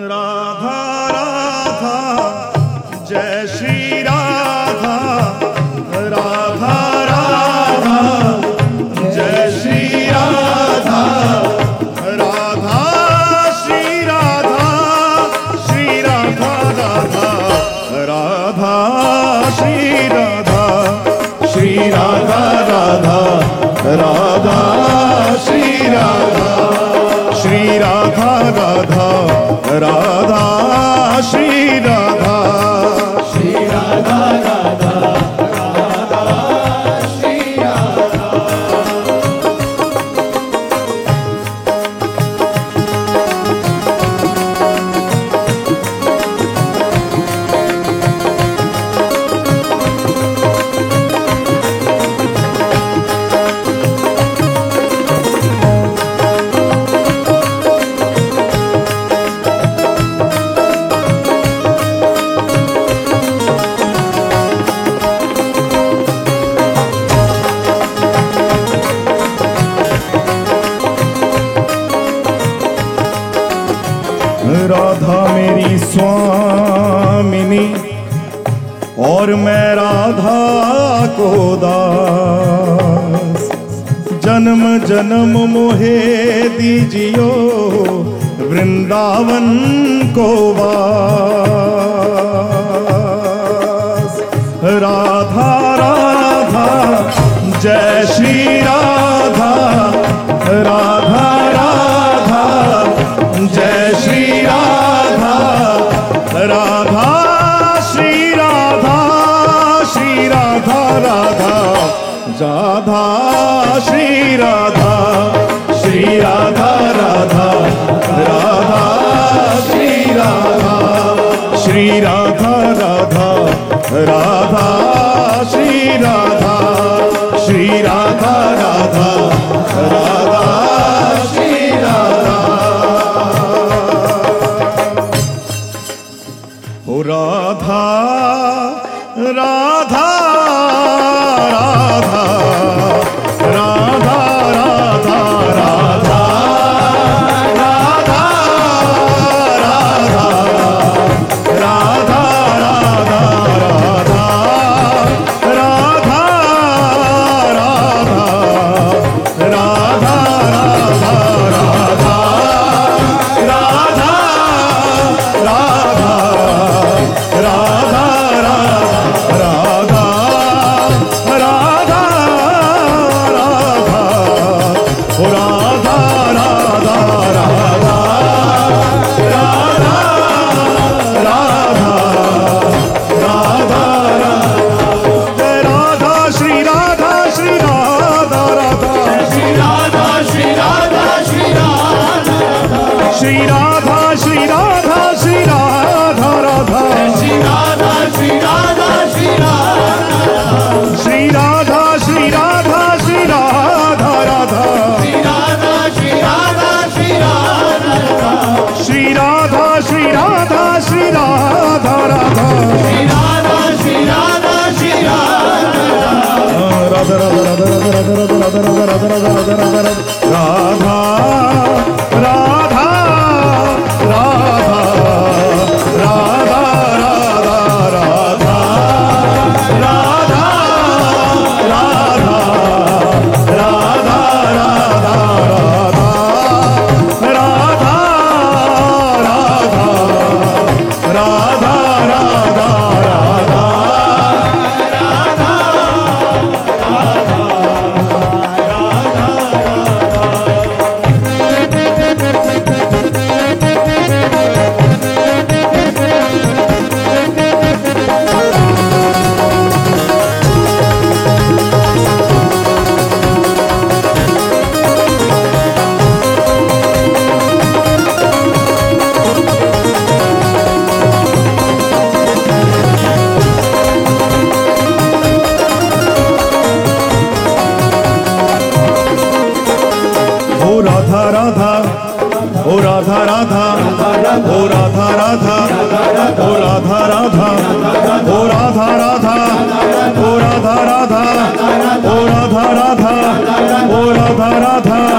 Ra जन्म मोहे दीजियो वृंदावन को वास। राधा राधा जय श्री 사랑 राधा राधा।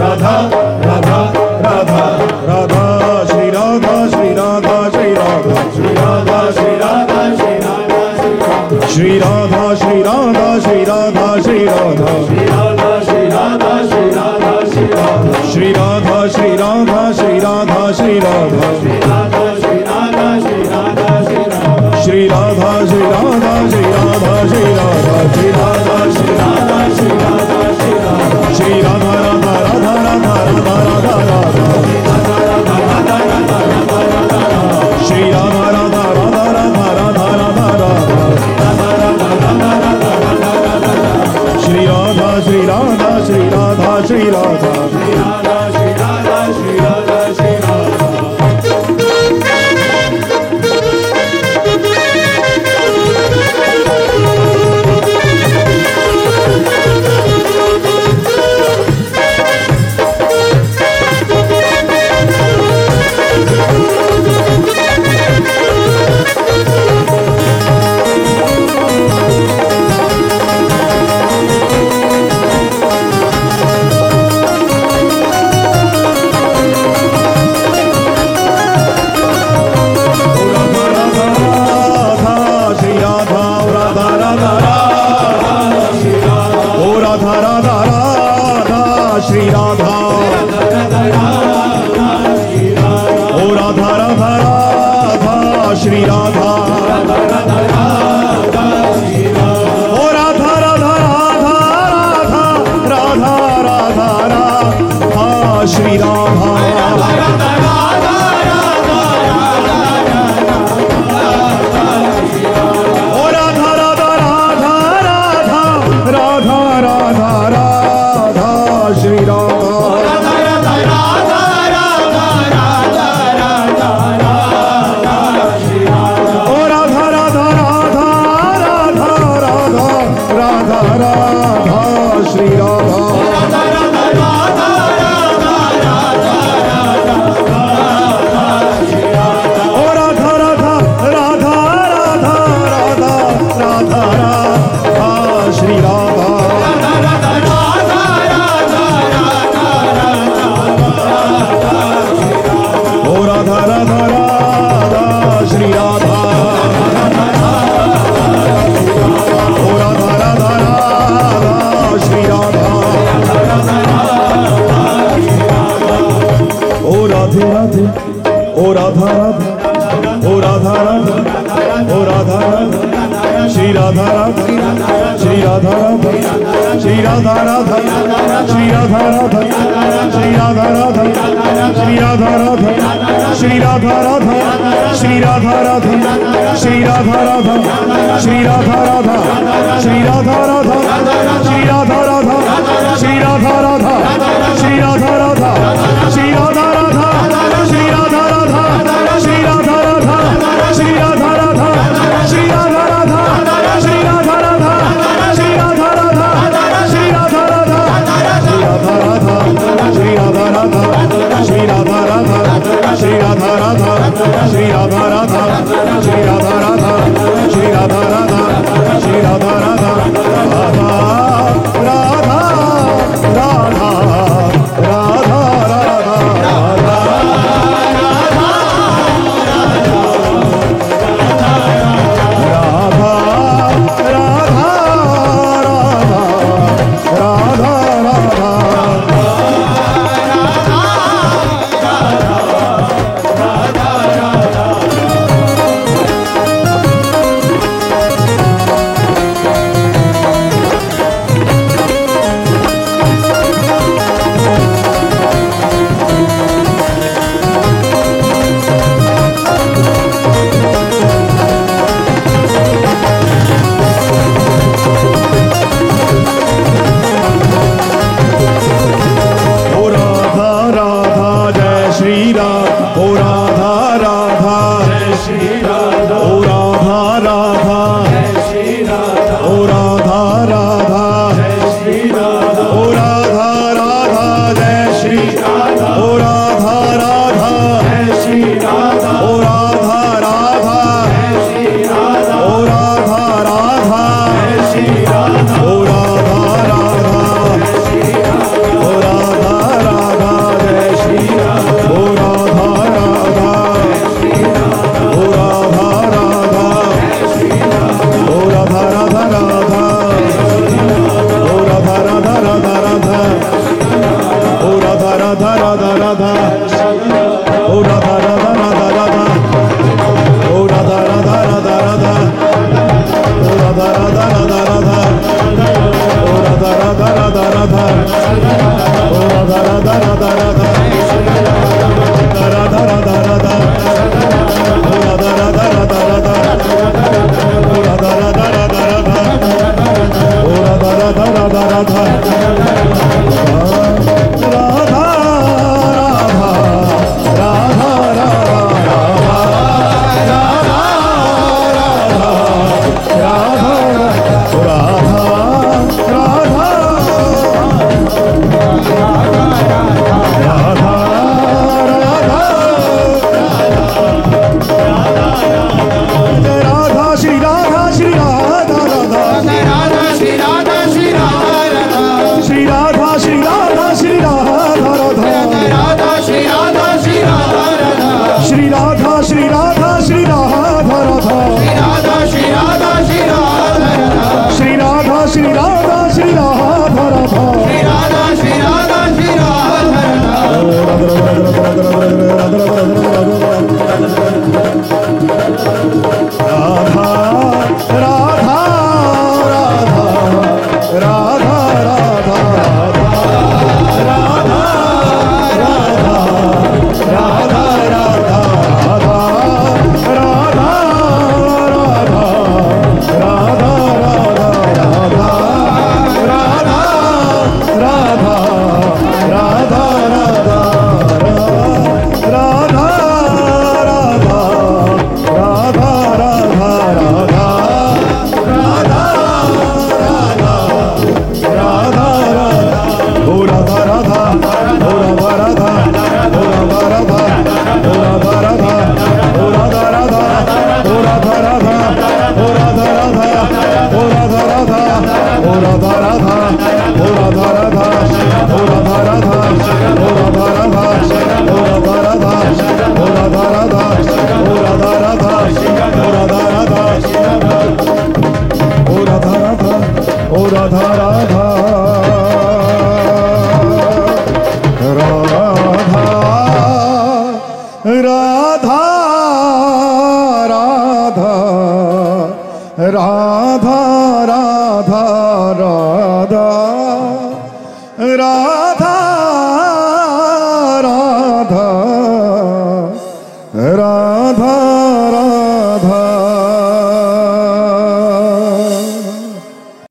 রাধা রাধা রাধা রাধা শ্রী রাধা শ্রী রাধা শ্রী রাধা শ্রী রাধা শ্রী রাধা শ্রী রাধা শ্রী রাধা শ্রী রাধা শ্রী রাধা শ্রী রাধা শ্রী রাধা শ্রী রাধা শ্রী রাধা শ্রী রাধা শ্রী রাধা শ্রী রাধা শ্রী রাধা শ্রী রাধা রাধা রাধা ও রাধা রাধা ও রাধা রাধা শ্রী রাধা রাধা শ্রী রাধা রাধা শ্রী রাধা রাধা শ্রী রাধা রাধা শ্রী রাধা রাধা শ্রী রাধা রাধা শ্রী রাধা রাধা শ্রী রাধা রাধা শ্রী রাধা রাধা শ্রী রাধা রাধা শ্রী রাধা রাধা শ্রী রাধা রাধা শ্রী রাধা রাধা রাধা রাধা রাধা রাধা রাধা রাধা রাধা